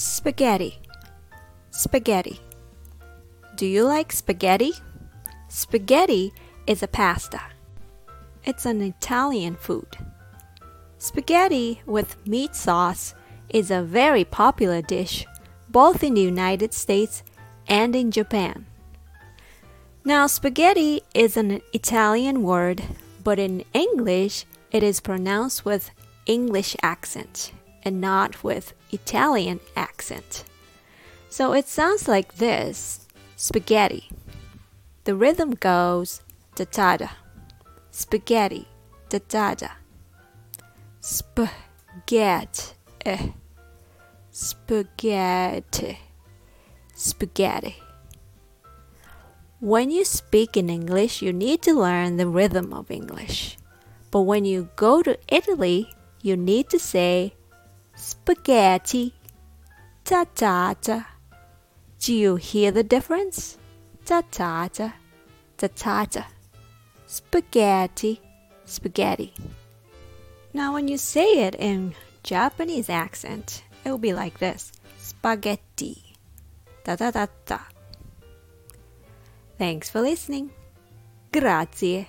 Spaghetti. Spaghetti. Do you like spaghetti? Spaghetti is a pasta. It's an Italian food. Spaghetti with meat sauce is a very popular dish both in the United States and in Japan. Now, spaghetti is an Italian word, but in English it is pronounced with English accent and not with Italian accent. So it sounds like this spaghetti. The rhythm goes da da da. Spaghetti, da da da. Spaghetti, spaghetti, spaghetti. When you speak in English, you need to learn the rhythm of English. But when you go to Italy, you need to say spaghetti, ta ta ta. Do you hear the difference? Ta ta ta, ta ta ta. Spaghetti, spaghetti. Now, when you say it in Japanese accent, it will be like this spaghetti, ta ta ta ta. Thanks for listening. Grazie.